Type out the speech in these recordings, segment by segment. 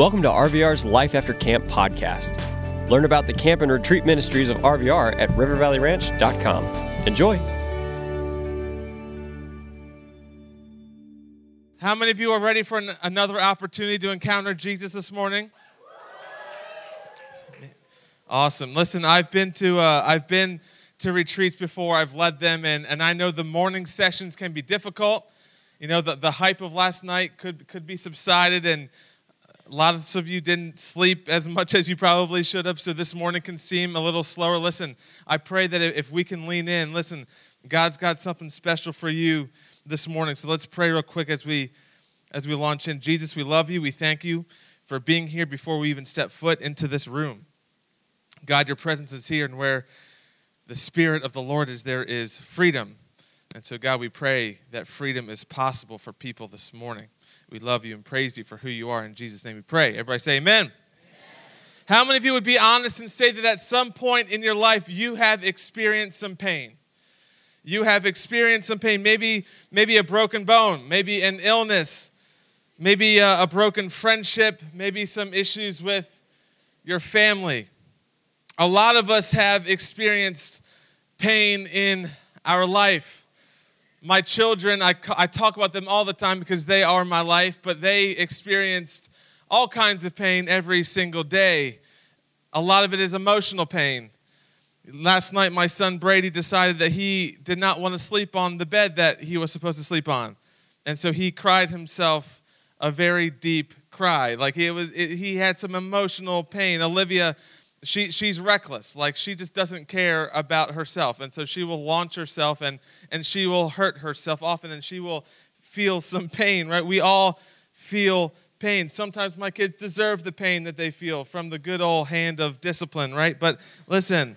Welcome to RVR's Life After Camp podcast. Learn about the camp and retreat ministries of RVR at rivervalleyranch.com. Enjoy. How many of you are ready for an, another opportunity to encounter Jesus this morning? Awesome. Listen, I've been to uh, I've been to retreats before. I've led them, and, and I know the morning sessions can be difficult. You know, the, the hype of last night could could be subsided, and a lot of you didn't sleep as much as you probably should have. So this morning can seem a little slower. Listen, I pray that if we can lean in, listen, God's got something special for you this morning. So let's pray real quick as we as we launch in. Jesus, we love you. We thank you for being here before we even step foot into this room. God, your presence is here, and where the Spirit of the Lord is, there is freedom. And so, God, we pray that freedom is possible for people this morning. We love you and praise you for who you are. In Jesus' name we pray. Everybody say amen. amen. How many of you would be honest and say that at some point in your life you have experienced some pain? You have experienced some pain, maybe, maybe a broken bone, maybe an illness, maybe a, a broken friendship, maybe some issues with your family. A lot of us have experienced pain in our life. My children, I, I talk about them all the time because they are my life, but they experienced all kinds of pain every single day. A lot of it is emotional pain. Last night, my son Brady decided that he did not want to sleep on the bed that he was supposed to sleep on. And so he cried himself a very deep cry. Like it was, it, he had some emotional pain. Olivia she she's reckless. Like she just doesn't care about herself. And so she will launch herself and and she will hurt herself often and she will feel some pain right? We all feel pain. Sometimes my kids deserve the pain that they feel from the good old hand of discipline right? But listen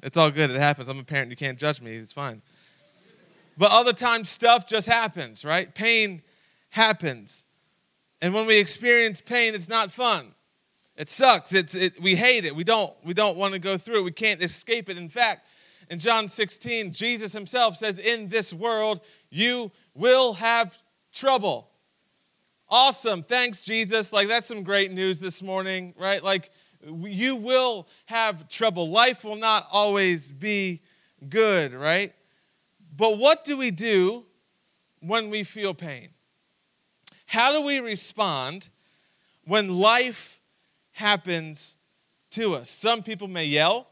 it's all good. It happens. I'm a parent. You can't judge me. It's fine. But other times stuff just happens right? Pain happens. And when we experience pain it's not fun it sucks. It's, it, we hate it. We don't, we don't want to go through it. We can't escape it. In fact, in John 16, Jesus himself says, In this world, you will have trouble. Awesome. Thanks, Jesus. Like, that's some great news this morning, right? Like, you will have trouble. Life will not always be good, right? But what do we do when we feel pain? How do we respond when life happens to us. Some people may yell,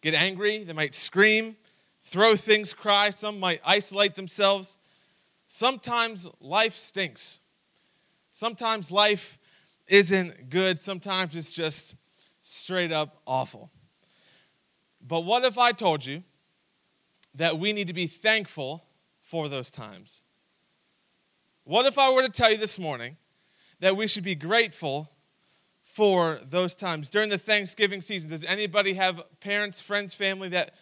get angry, they might scream, throw things, cry. Some might isolate themselves. Sometimes life stinks. Sometimes life isn't good. Sometimes it's just straight up awful. But what if I told you that we need to be thankful for those times? What if I were to tell you this morning that we should be grateful for those times. During the Thanksgiving season, does anybody have parents, friends, family that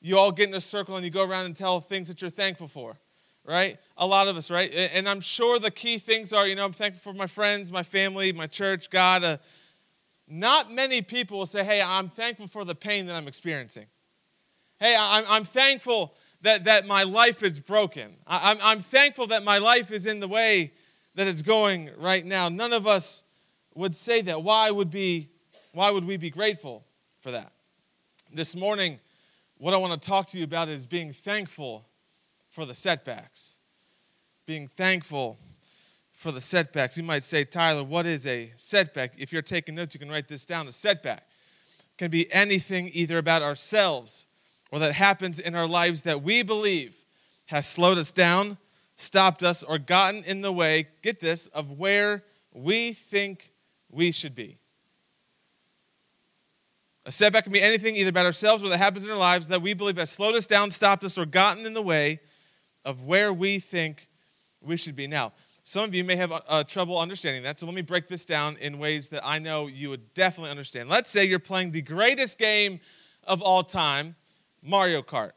you all get in a circle and you go around and tell things that you're thankful for? Right? A lot of us, right? And I'm sure the key things are, you know, I'm thankful for my friends, my family, my church, God. Uh, not many people will say, hey, I'm thankful for the pain that I'm experiencing. Hey, I'm, I'm thankful that, that my life is broken. I, I'm, I'm thankful that my life is in the way that it's going right now. None of us would say that. Why would, be, why would we be grateful for that? This morning, what I want to talk to you about is being thankful for the setbacks. Being thankful for the setbacks. You might say, Tyler, what is a setback? If you're taking notes, you can write this down. A setback can be anything either about ourselves or that happens in our lives that we believe has slowed us down, stopped us, or gotten in the way, get this, of where we think we should be. A setback can be anything either about ourselves or that happens in our lives that we believe has slowed us down, stopped us, or gotten in the way of where we think we should be. Now, some of you may have uh, trouble understanding that, so let me break this down in ways that I know you would definitely understand. Let's say you're playing the greatest game of all time, Mario Kart.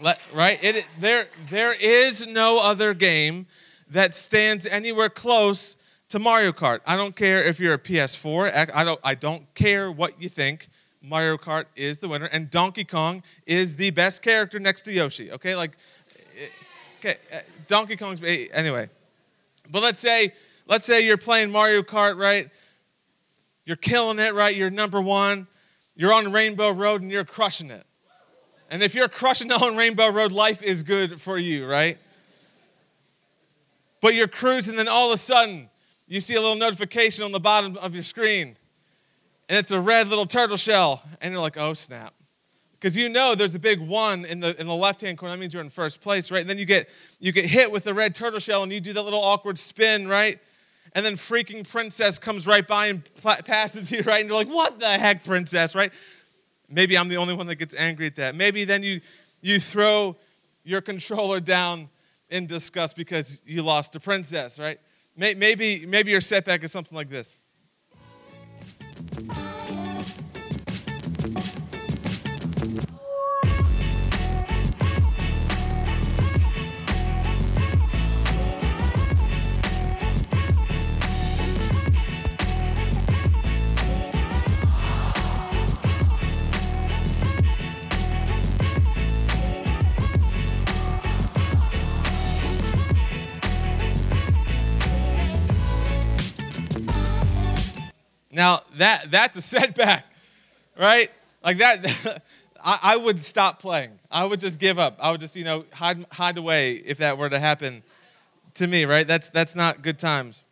Let, right? It, there, there is no other game that stands anywhere close to Mario Kart. I don't care if you're a PS4. I don't, I don't care what you think. Mario Kart is the winner, and Donkey Kong is the best character next to Yoshi. Okay, like, eh, okay, eh, Donkey Kong's anyway. But let's say, let's say you're playing Mario Kart, right? You're killing it, right? You're number one. You're on Rainbow Road and you're crushing it. And if you're crushing it on Rainbow Road, life is good for you, right? But you're cruising, then all of a sudden, you see a little notification on the bottom of your screen, and it's a red little turtle shell, and you're like, oh snap. Because you know there's a big one in the, in the left hand corner. That means you're in first place, right? And then you get, you get hit with the red turtle shell, and you do that little awkward spin, right? And then freaking princess comes right by and passes you, right? And you're like, what the heck, princess, right? Maybe I'm the only one that gets angry at that. Maybe then you, you throw your controller down in disgust because you lost a princess, right? Maybe, maybe your setback is something like this. Now that that's a setback, right? Like that, I, I, would stop playing. I would just give up. I would just you know hide hide away if that were to happen to me, right? That's that's not good times.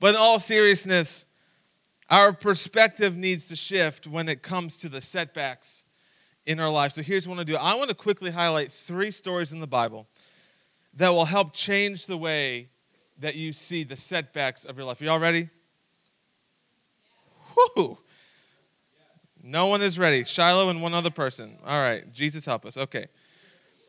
But in all seriousness, our perspective needs to shift when it comes to the setbacks in our life. So here's what I want to do. I want to quickly highlight three stories in the Bible that will help change the way that you see the setbacks of your life. Are y'all ready? Whoo! No one is ready. Shiloh and one other person. All right. Jesus help us. Okay.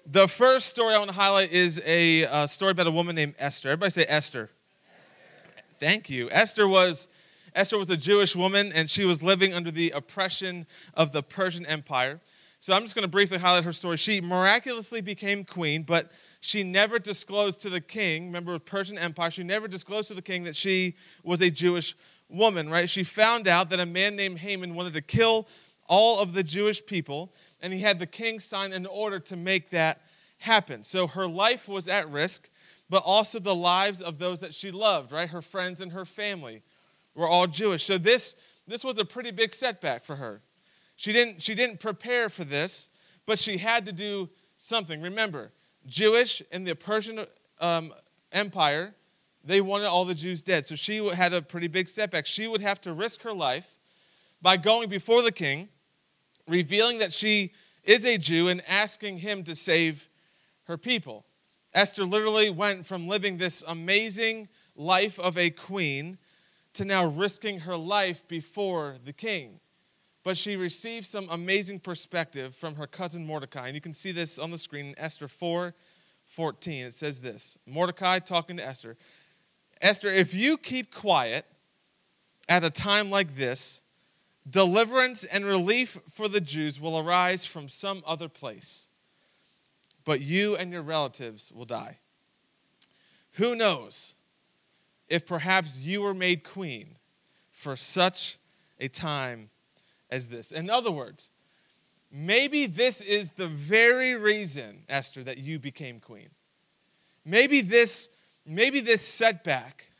The first story I want to highlight is a, a story about a woman named Esther. Everybody say Esther. Esther. Thank you. Esther was Esther was a Jewish woman and she was living under the oppression of the Persian Empire. So I'm just going to briefly highlight her story. She miraculously became queen, but she never disclosed to the king, remember the Persian Empire, she never disclosed to the king that she was a Jewish woman, right? She found out that a man named Haman wanted to kill all of the Jewish people, and he had the king sign an order to make that happen. So her life was at risk, but also the lives of those that she loved, right? Her friends and her family were all Jewish. So this, this was a pretty big setback for her. She didn't, she didn't prepare for this, but she had to do something. Remember, Jewish in the Persian um, Empire, they wanted all the Jews dead. So she had a pretty big setback. She would have to risk her life by going before the king, revealing that she is a Jew, and asking him to save her people. Esther literally went from living this amazing life of a queen to now risking her life before the king. But she received some amazing perspective from her cousin Mordecai. And you can see this on the screen in Esther 4 14. It says this Mordecai talking to Esther Esther, if you keep quiet at a time like this, deliverance and relief for the Jews will arise from some other place, but you and your relatives will die. Who knows if perhaps you were made queen for such a time as this? In other words, maybe this is the very reason, Esther, that you became queen. Maybe this maybe this setback,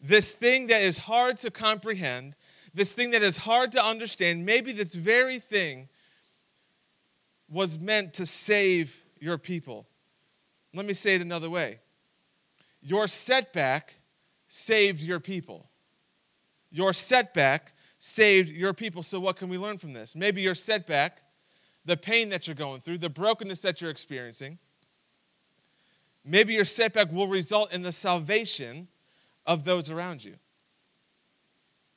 this thing that is hard to comprehend, this thing that is hard to understand, maybe this very thing was meant to save your people. Let me say it another way your setback saved your people. Your setback saved your people. So, what can we learn from this? Maybe your setback, the pain that you're going through, the brokenness that you're experiencing, Maybe your setback will result in the salvation of those around you.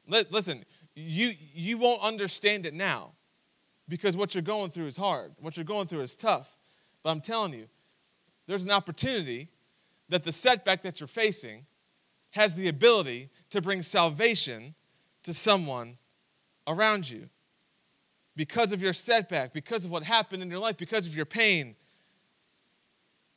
Listen, you, you won't understand it now because what you're going through is hard. What you're going through is tough. But I'm telling you, there's an opportunity that the setback that you're facing has the ability to bring salvation to someone around you. Because of your setback, because of what happened in your life, because of your pain,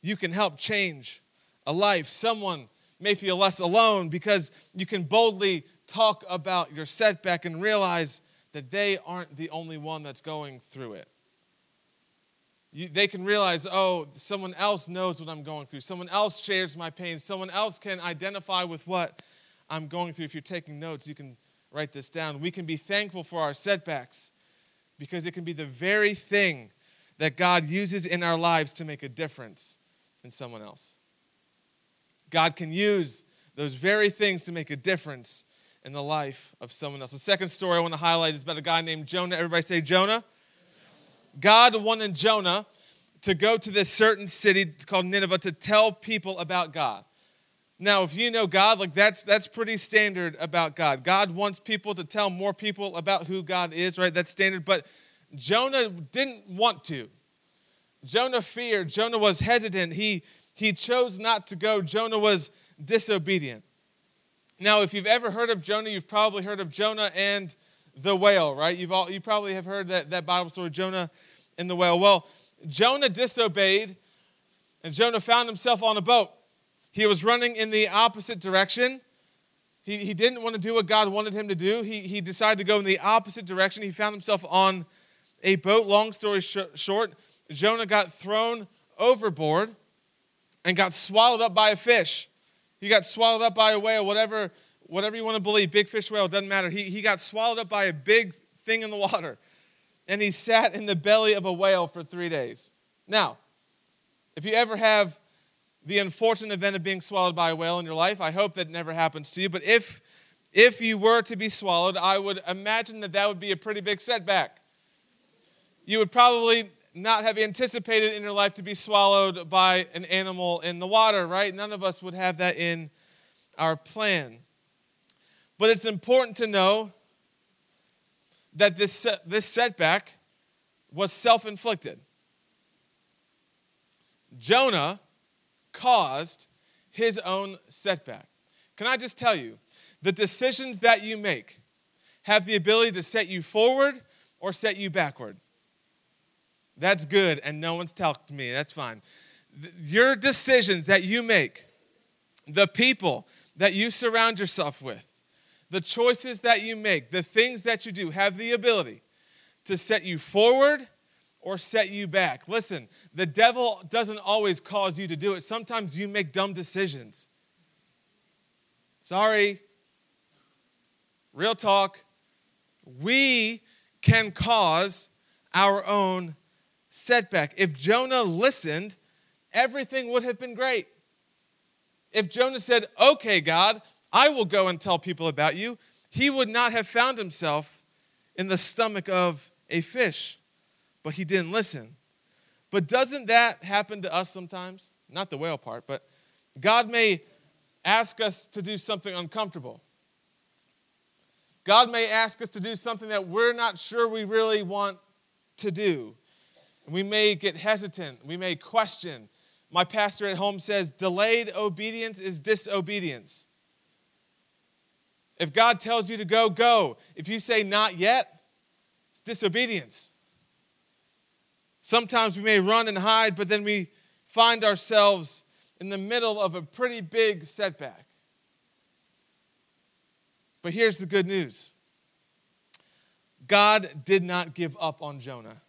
you can help change a life. Someone may feel less alone because you can boldly talk about your setback and realize that they aren't the only one that's going through it. You, they can realize, oh, someone else knows what I'm going through. Someone else shares my pain. Someone else can identify with what I'm going through. If you're taking notes, you can write this down. We can be thankful for our setbacks because it can be the very thing that God uses in our lives to make a difference in someone else. God can use those very things to make a difference in the life of someone else. The second story I want to highlight is about a guy named Jonah. Everybody say Jonah. God wanted Jonah to go to this certain city called Nineveh to tell people about God. Now, if you know God, like that's that's pretty standard about God. God wants people to tell more people about who God is, right? That's standard. But Jonah didn't want to. Jonah feared. Jonah was hesitant. He he chose not to go. Jonah was disobedient. Now, if you've ever heard of Jonah, you've probably heard of Jonah and the whale, right? You've all, you probably have heard that, that Bible story, Jonah and the whale. Well, Jonah disobeyed, and Jonah found himself on a boat. He was running in the opposite direction. He, he didn't want to do what God wanted him to do. He, he decided to go in the opposite direction. He found himself on a boat. Long story sh- short, Jonah got thrown overboard and got swallowed up by a fish. He got swallowed up by a whale, whatever, whatever you want to believe, big fish whale, doesn't matter. He, he got swallowed up by a big thing in the water. And he sat in the belly of a whale for three days. Now, if you ever have the unfortunate event of being swallowed by a whale in your life, I hope that never happens to you. But if, if you were to be swallowed, I would imagine that that would be a pretty big setback. You would probably not have anticipated in your life to be swallowed by an animal in the water, right? None of us would have that in our plan. But it's important to know that this, this setback was self inflicted. Jonah caused his own setback. Can I just tell you, the decisions that you make have the ability to set you forward or set you backward. That's good, and no one's talked to me. That's fine. Your decisions that you make, the people that you surround yourself with, the choices that you make, the things that you do have the ability to set you forward or set you back. Listen, the devil doesn't always cause you to do it. Sometimes you make dumb decisions. Sorry. Real talk. We can cause our own setback. If Jonah listened, everything would have been great. If Jonah said, Okay, God, I will go and tell people about you, he would not have found himself in the stomach of a fish. But he didn't listen. But doesn't that happen to us sometimes? Not the whale part, but God may ask us to do something uncomfortable. God may ask us to do something that we're not sure we really want to do. We may get hesitant. We may question. My pastor at home says delayed obedience is disobedience. If God tells you to go, go. If you say not yet, it's disobedience. Sometimes we may run and hide, but then we find ourselves in the middle of a pretty big setback. But here's the good news God did not give up on Jonah.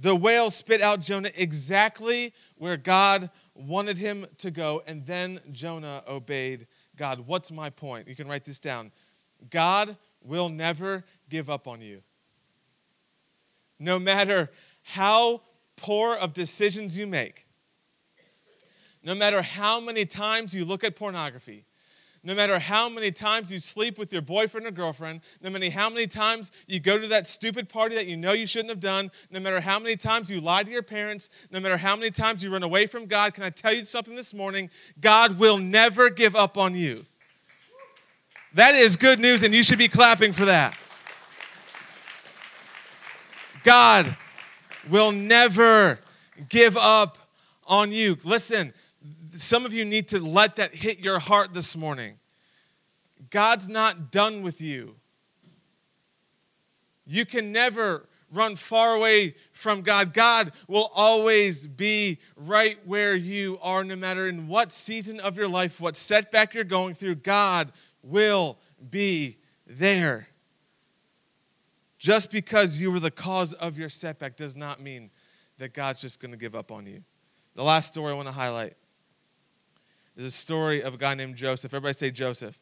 The whale spit out Jonah exactly where God wanted him to go, and then Jonah obeyed God. What's my point? You can write this down. God will never give up on you. No matter how poor of decisions you make, no matter how many times you look at pornography, no matter how many times you sleep with your boyfriend or girlfriend, no matter how many times you go to that stupid party that you know you shouldn't have done, no matter how many times you lie to your parents, no matter how many times you run away from God, can I tell you something this morning? God will never give up on you. That is good news, and you should be clapping for that. God will never give up on you. Listen, some of you need to let that hit your heart this morning. God's not done with you. You can never run far away from God. God will always be right where you are, no matter in what season of your life, what setback you're going through, God will be there. Just because you were the cause of your setback does not mean that God's just going to give up on you. The last story I want to highlight is a story of a guy named Joseph. Everybody say Joseph.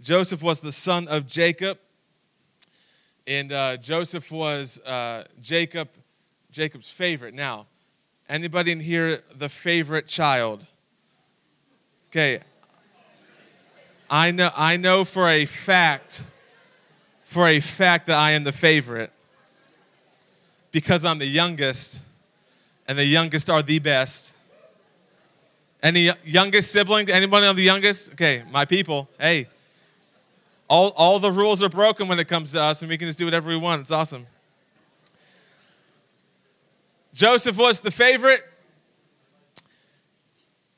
Joseph was the son of Jacob, and uh, Joseph was uh, Jacob, Jacob's favorite. Now, anybody in here the favorite child? Okay, I know. I know for a fact, for a fact that I am the favorite because I'm the youngest, and the youngest are the best. Any youngest sibling? Anybody on the youngest? Okay, my people. Hey, all, all the rules are broken when it comes to us, and we can just do whatever we want. It's awesome. Joseph was the favorite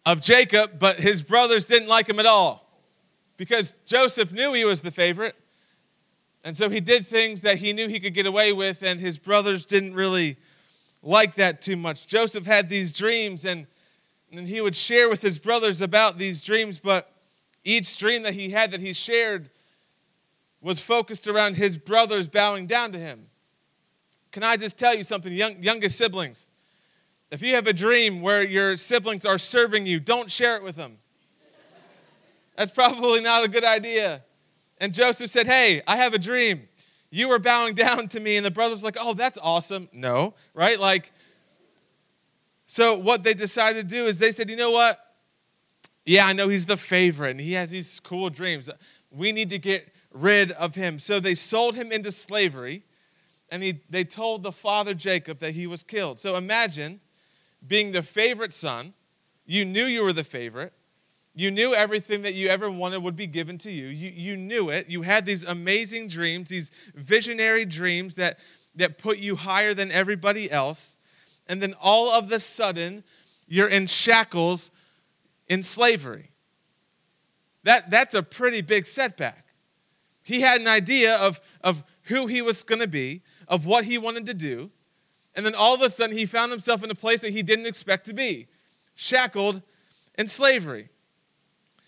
of Jacob, but his brothers didn't like him at all because Joseph knew he was the favorite. And so he did things that he knew he could get away with, and his brothers didn't really like that too much. Joseph had these dreams, and, and he would share with his brothers about these dreams, but each dream that he had that he shared was focused around his brothers bowing down to him. Can I just tell you something, young, youngest siblings? If you have a dream where your siblings are serving you, don't share it with them. That's probably not a good idea. And Joseph said, Hey, I have a dream. You were bowing down to me. And the brothers like, Oh, that's awesome. No, right? Like, so what they decided to do is they said, You know what? Yeah, I know he's the favorite and he has these cool dreams. We need to get rid of him. So they sold him into slavery, and he, they told the father Jacob that he was killed. So imagine being the favorite son. You knew you were the favorite. You knew everything that you ever wanted would be given to you. You, you knew it. You had these amazing dreams, these visionary dreams that, that put you higher than everybody else. And then all of a sudden, you're in shackles in slavery. That, that's a pretty big setback. He had an idea of, of who he was going to be, of what he wanted to do. And then all of a sudden, he found himself in a place that he didn't expect to be shackled in slavery.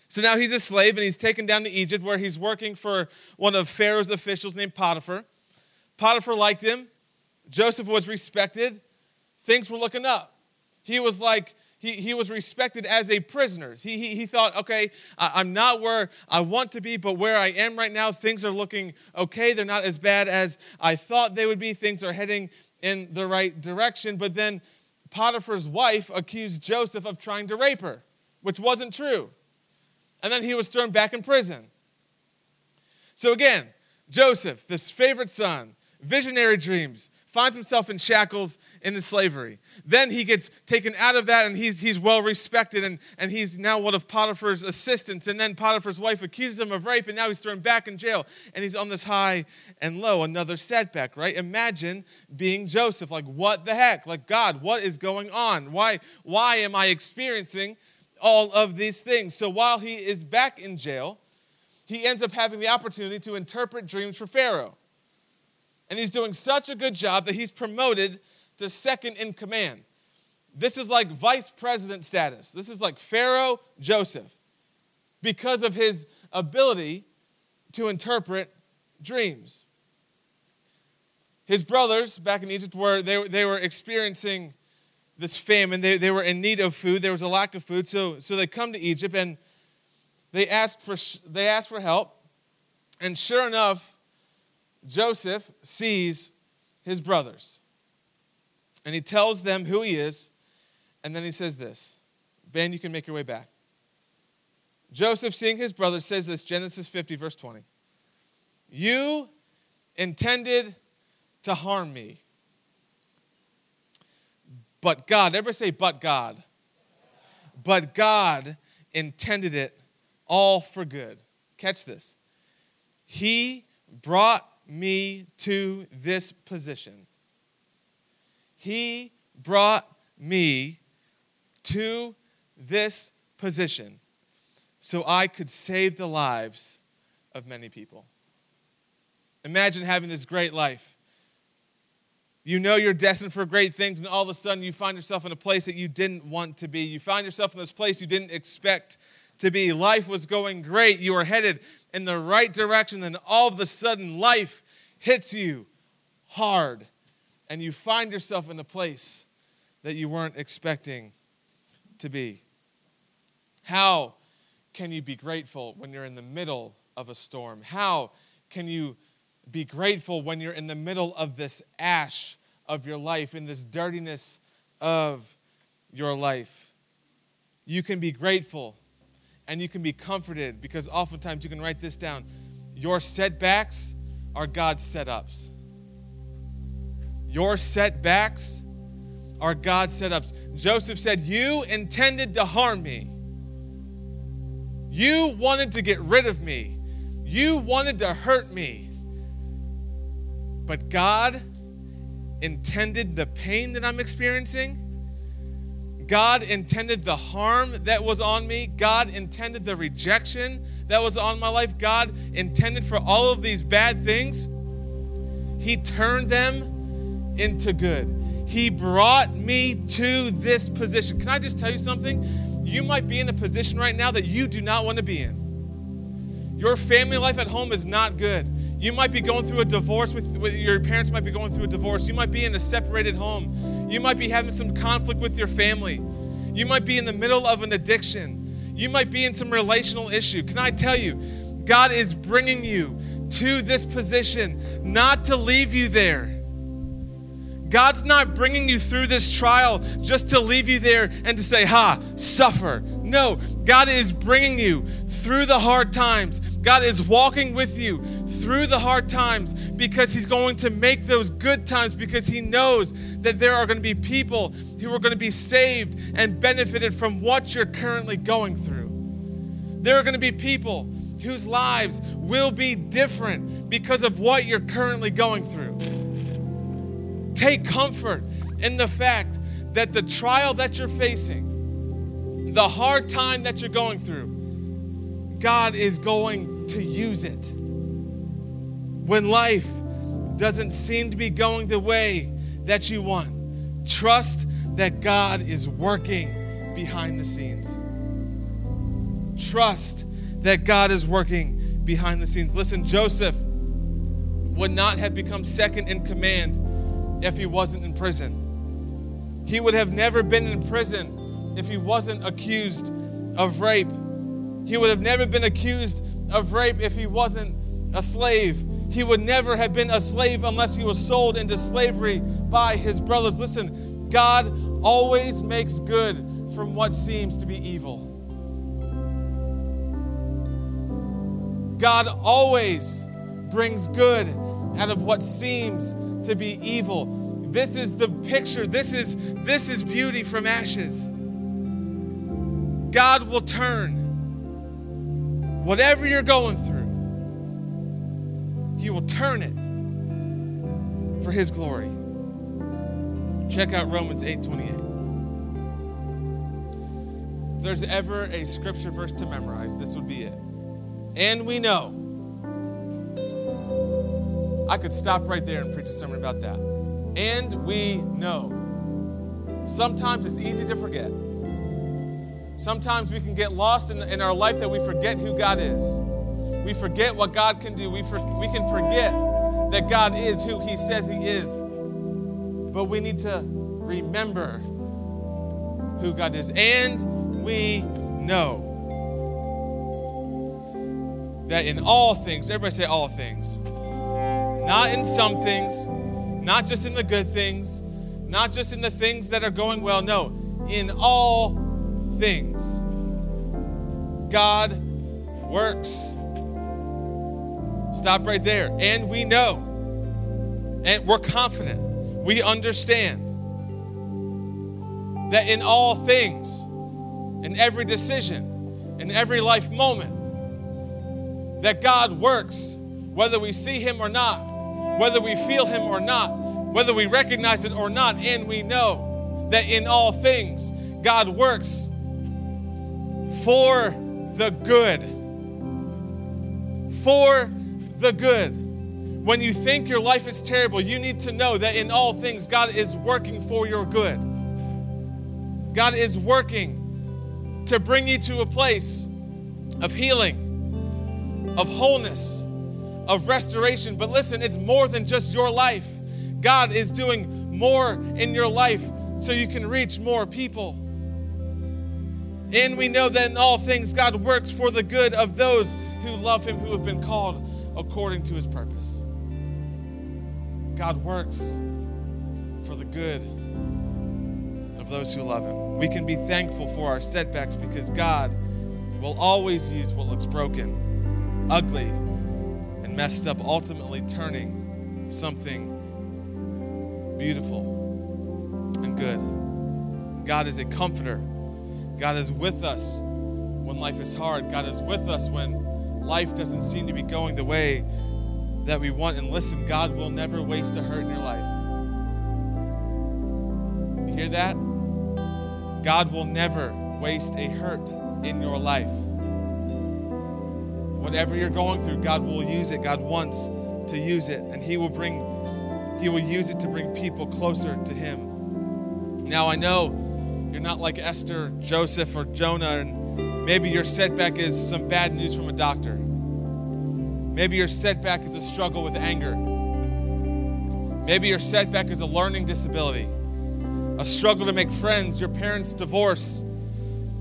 So now he's a slave and he's taken down to Egypt where he's working for one of Pharaoh's officials named Potiphar. Potiphar liked him. Joseph was respected. Things were looking up. He was like he, he was respected as a prisoner. He, he, he thought, okay, I, I'm not where I want to be, but where I am right now, things are looking okay. They're not as bad as I thought they would be. Things are heading in the right direction. But then Potiphar's wife accused Joseph of trying to rape her, which wasn't true. And then he was thrown back in prison. So again, Joseph, this favorite son, visionary dreams, finds himself in shackles in the slavery. Then he gets taken out of that and he's, he's well respected and, and he's now one of Potiphar's assistants. And then Potiphar's wife accuses him of rape and now he's thrown back in jail and he's on this high and low. Another setback, right? Imagine being Joseph. Like, what the heck? Like, God, what is going on? Why, why am I experiencing all of these things? So while he is back in jail, he ends up having the opportunity to interpret dreams for Pharaoh. And he's doing such a good job that he's promoted to second in command. This is like vice president status. This is like Pharaoh Joseph because of his ability to interpret dreams. His brothers back in Egypt were they, they were experiencing this famine. They, they were in need of food. There was a lack of food. So, so they come to Egypt and they ask for, they ask for help. And sure enough, Joseph sees his brothers and he tells them who he is. And then he says this Ben, you can make your way back. Joseph, seeing his brothers, says this Genesis 50, verse 20. You intended to harm me. But God, everybody say, but God. But God intended it all for good. Catch this. He brought me to this position. He brought me to this position so I could save the lives of many people. Imagine having this great life. You know you're destined for great things, and all of a sudden you find yourself in a place that you didn't want to be. You find yourself in this place you didn't expect to be. Life was going great. You were headed in the right direction, and all of a sudden life hits you hard and you find yourself in a place that you weren't expecting to be. How can you be grateful when you're in the middle of a storm? How can you be grateful when you're in the middle of this ash of your life, in this dirtiness of your life? You can be grateful and you can be comforted because oftentimes you can write this down. Your setbacks are God's setups. Your setbacks are God's setups. Joseph said, You intended to harm me. You wanted to get rid of me. You wanted to hurt me. But God intended the pain that I'm experiencing. God intended the harm that was on me. God intended the rejection that was on my life. God intended for all of these bad things. He turned them into good. He brought me to this position. Can I just tell you something? You might be in a position right now that you do not want to be in. Your family life at home is not good. You might be going through a divorce with, with, your parents might be going through a divorce. You might be in a separated home. You might be having some conflict with your family. You might be in the middle of an addiction. You might be in some relational issue. Can I tell you, God is bringing you to this position not to leave you there God's not bringing you through this trial just to leave you there and to say, ha, suffer. No, God is bringing you through the hard times. God is walking with you through the hard times because He's going to make those good times because He knows that there are going to be people who are going to be saved and benefited from what you're currently going through. There are going to be people whose lives will be different because of what you're currently going through. Take comfort in the fact that the trial that you're facing, the hard time that you're going through, God is going to use it. When life doesn't seem to be going the way that you want, trust that God is working behind the scenes. Trust that God is working behind the scenes. Listen, Joseph would not have become second in command if he wasn't in prison. He would have never been in prison if he wasn't accused of rape. He would have never been accused of rape if he wasn't a slave. He would never have been a slave unless he was sold into slavery by his brothers. Listen, God always makes good from what seems to be evil. God always brings good out of what seems to be evil. This is the picture. This is this is beauty from ashes. God will turn whatever you're going through. He will turn it for his glory. Check out Romans 8:28. If there's ever a scripture verse to memorize, this would be it. And we know I could stop right there and preach a sermon about that. And we know. Sometimes it's easy to forget. Sometimes we can get lost in, in our life that we forget who God is. We forget what God can do. We, for, we can forget that God is who He says He is. But we need to remember who God is. And we know that in all things, everybody say all things not in some things, not just in the good things, not just in the things that are going well. No, in all things, God works. Stop right there. And we know, and we're confident, we understand that in all things, in every decision, in every life moment, that God works whether we see Him or not whether we feel Him or not, whether we recognize it or not, and we know that in all things God works for the good. For the good. When you think your life is terrible, you need to know that in all things God is working for your good. God is working to bring you to a place of healing, of wholeness, of restoration. But listen, it's more than just your life. God is doing more in your life so you can reach more people. And we know that in all things, God works for the good of those who love Him, who have been called according to His purpose. God works for the good of those who love Him. We can be thankful for our setbacks because God will always use what looks broken, ugly, and messed up, ultimately turning something beautiful and good. God is a comforter. God is with us when life is hard. God is with us when life doesn't seem to be going the way that we want. And listen, God will never waste a hurt in your life. You hear that? God will never waste a hurt in your life. Whatever you're going through, God will use it. God wants to use it, and He will bring He will use it to bring people closer to Him. Now I know you're not like Esther, Joseph, or Jonah, and maybe your setback is some bad news from a doctor. Maybe your setback is a struggle with anger. Maybe your setback is a learning disability, a struggle to make friends, your parents' divorce,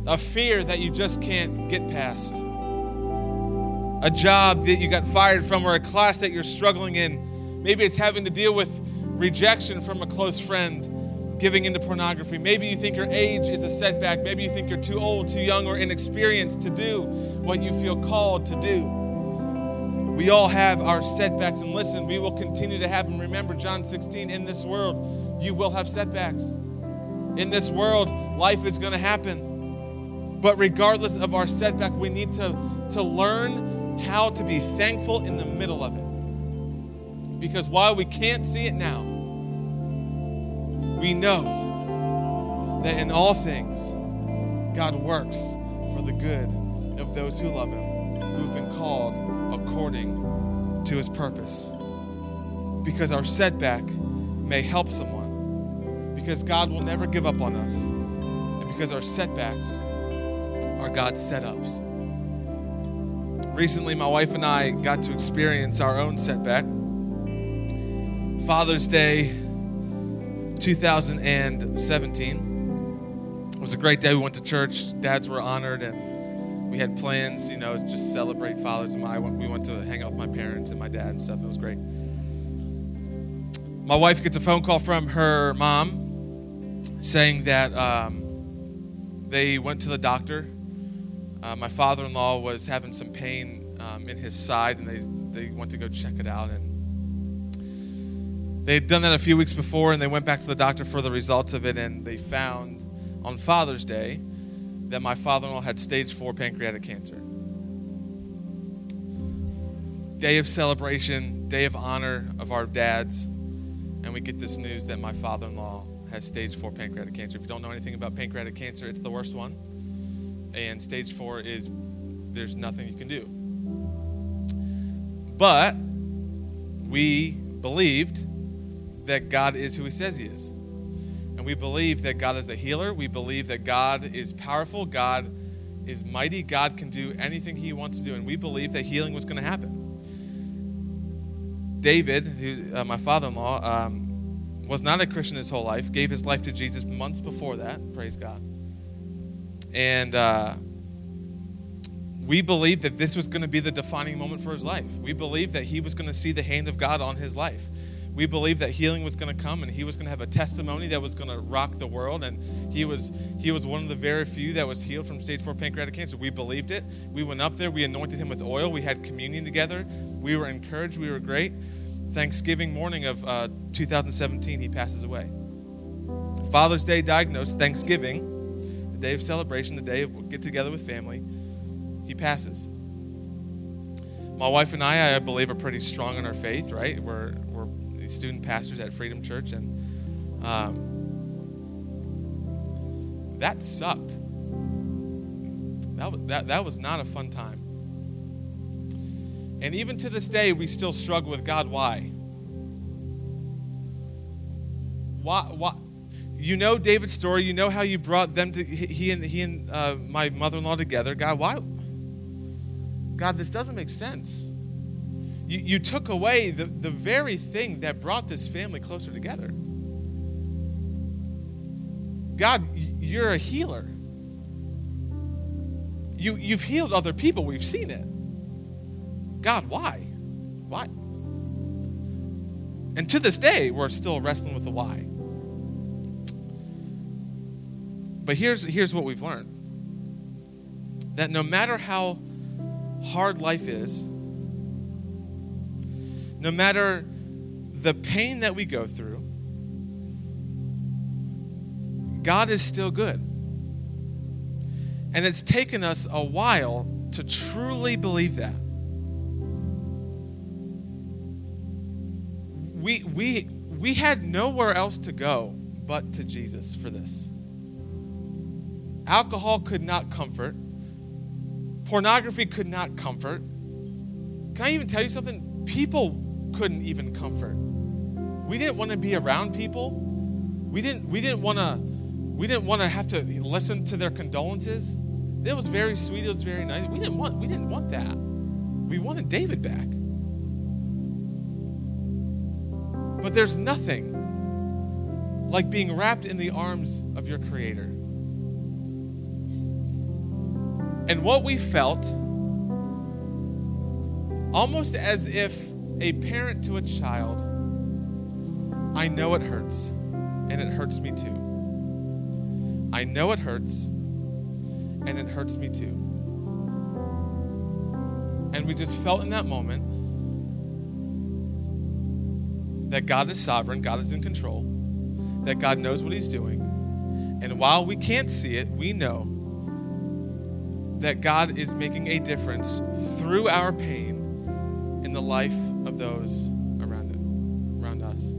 a fear that you just can't get past, a job that you got fired from, or a class that you're struggling in. Maybe it's having to deal with rejection from a close friend, giving into pornography. Maybe you think your age is a setback. Maybe you think you're too old, too young, or inexperienced to do what you feel called to do. We all have our setbacks, and listen, we will continue to have them. Remember, John 16, in this world, you will have setbacks. In this world, life is going to happen. But regardless of our setback, we need to, to learn how to be thankful in the middle of it. Because while we can't see it now, we know that in all things, God works for the good of those who love Him, who've been called according to his purpose. Because our setback may help someone. Because God will never give up on us. And because our setbacks are God's setups. Recently, my wife and I got to experience our own setback. Father's Day 2017 it was a great day. We went to church, dads were honored, and we had plans, you know, just celebrate Father's Day. We went to hang out with my parents and my dad and stuff. It was great. My wife gets a phone call from her mom saying that um, they went to the doctor. Uh, my father-in-law was having some pain um, in his side, and they they went to go check it out. And they had done that a few weeks before, and they went back to the doctor for the results of it, and they found on Father's Day that my father in law had stage four pancreatic cancer. Day of celebration, day of honor of our dads, and we get this news that my father in law has stage four pancreatic cancer. If you don't know anything about pancreatic cancer, it's the worst one. And stage four is there's nothing you can do. But we believed that God is who He says He is. And we believe that God is a healer. We believe that God is powerful. God is mighty. God can do anything He wants to do. And we believe that healing was going to happen. David, who, uh, my father in law, um, was not a Christian his whole life, gave his life to Jesus months before that. Praise God. And uh, we believed that this was going to be the defining moment for his life. We believed that he was going to see the hand of God on his life we believed that healing was going to come and he was going to have a testimony that was going to rock the world. And he was he was one of the very few that was healed from stage 4 pancreatic cancer. We believed it. We went up there. We anointed him with oil. We had communion together. We were encouraged. We were great. Thanksgiving morning of uh, 2017 he passes away. Father's day diagnosed thanksgiving the day of celebration the day of get together with family he passes. My wife and I, I believe, are pretty strong in our faith, right? We're, we're student pastors at Freedom Church, and um, that sucked. That was, that, that was not a fun time. And even to this day, we still struggle with God. Why? Why? Why? You know David's story. You know how you brought them to he and he and uh, my mother-in-law together. God, why? God, this doesn't make sense. You, you took away the, the very thing that brought this family closer together. God, you're a healer. You, you've healed other people, we've seen it. God, why? Why? And to this day, we're still wrestling with the why. But here's, here's what we've learned that no matter how hard life is, no matter the pain that we go through, God is still good. And it's taken us a while to truly believe that. We, we, we had nowhere else to go but to Jesus for this. Alcohol could not comfort, pornography could not comfort. Can I even tell you something? People couldn't even comfort. We didn't want to be around people. We didn't, we didn't want to we didn't want to have to listen to their condolences. It was very sweet. It was very nice. We didn't want we didn't want that. We wanted David back. But there's nothing like being wrapped in the arms of your creator. And what we felt almost as if a parent to a child I know it hurts and it hurts me too. I know it hurts, and it hurts me too. And we just felt in that moment that God is sovereign, God is in control, that God knows what He's doing. And while we can't see it, we know that God is making a difference through our pain in the life of those around it, around us.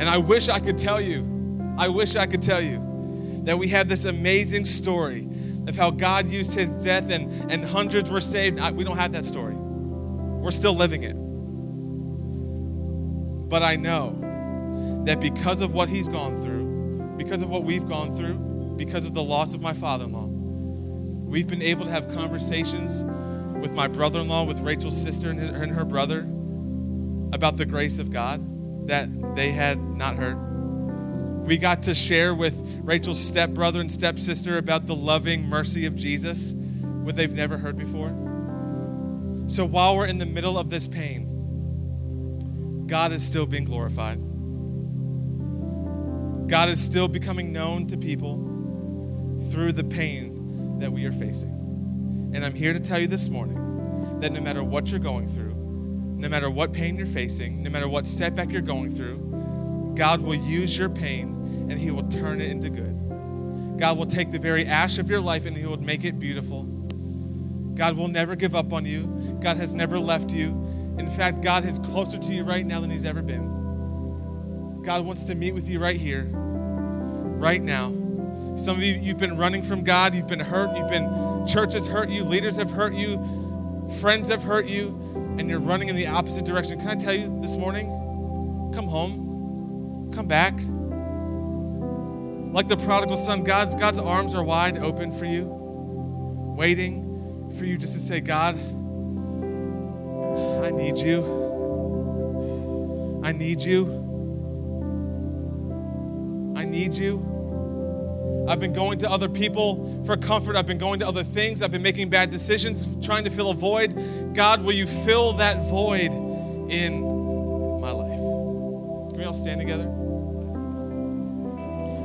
And I wish I could tell you I wish I could tell you that we have this amazing story of how God used his death and, and hundreds were saved. I, we don't have that story. We're still living it. But I know that because of what he's gone through, because of what we've gone through, because of the loss of my father in law, we've been able to have conversations with my brother in law, with Rachel's sister and, his, and her brother about the grace of God that they had not heard. We got to share with Rachel's stepbrother and stepsister about the loving mercy of Jesus, what they've never heard before. So while we're in the middle of this pain, God is still being glorified. God is still becoming known to people through the pain that we are facing. And I'm here to tell you this morning that no matter what you're going through, no matter what pain you're facing, no matter what setback you're going through, God will use your pain and He will turn it into good. God will take the very ash of your life and He will make it beautiful. God will never give up on you. God has never left you. In fact, God is closer to you right now than He's ever been. God wants to meet with you right here, right now. Some of you, you've been running from God. You've been hurt. You've been, churches hurt you. Leaders have hurt you. Friends have hurt you. And you're running in the opposite direction. Can I tell you this morning? Come home. Come back. Like the prodigal son, God's, God's arms are wide open for you, waiting for you just to say, God, I need you. I need you. I need you. I've been going to other people for comfort. I've been going to other things. I've been making bad decisions, trying to fill a void. God, will you fill that void in my life? Can we all stand together?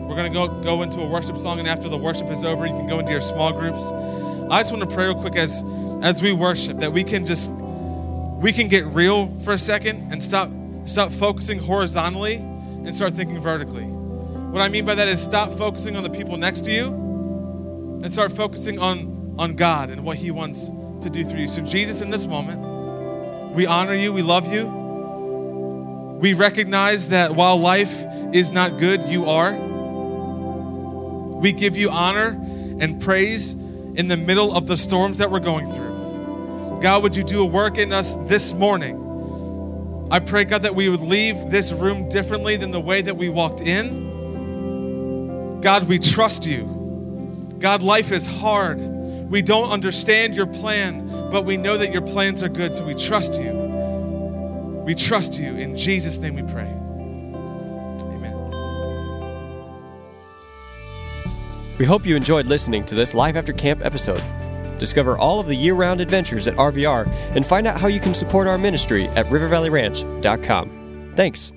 We're going to go, go into a worship song, and after the worship is over, you can go into your small groups. I just want to pray real quick as, as we worship that we can just we can get real for a second and stop stop focusing horizontally and start thinking vertically. What I mean by that is stop focusing on the people next to you and start focusing on on God and what he wants to do through you. So Jesus in this moment, we honor you, we love you. We recognize that while life is not good, you are. We give you honor and praise in the middle of the storms that we're going through. God, would you do a work in us this morning? I pray, God, that we would leave this room differently than the way that we walked in. God, we trust you. God, life is hard. We don't understand your plan, but we know that your plans are good, so we trust you. We trust you. In Jesus' name we pray. Amen. We hope you enjoyed listening to this Life After Camp episode. Discover all of the year round adventures at RVR and find out how you can support our ministry at rivervalleyranch.com. Thanks.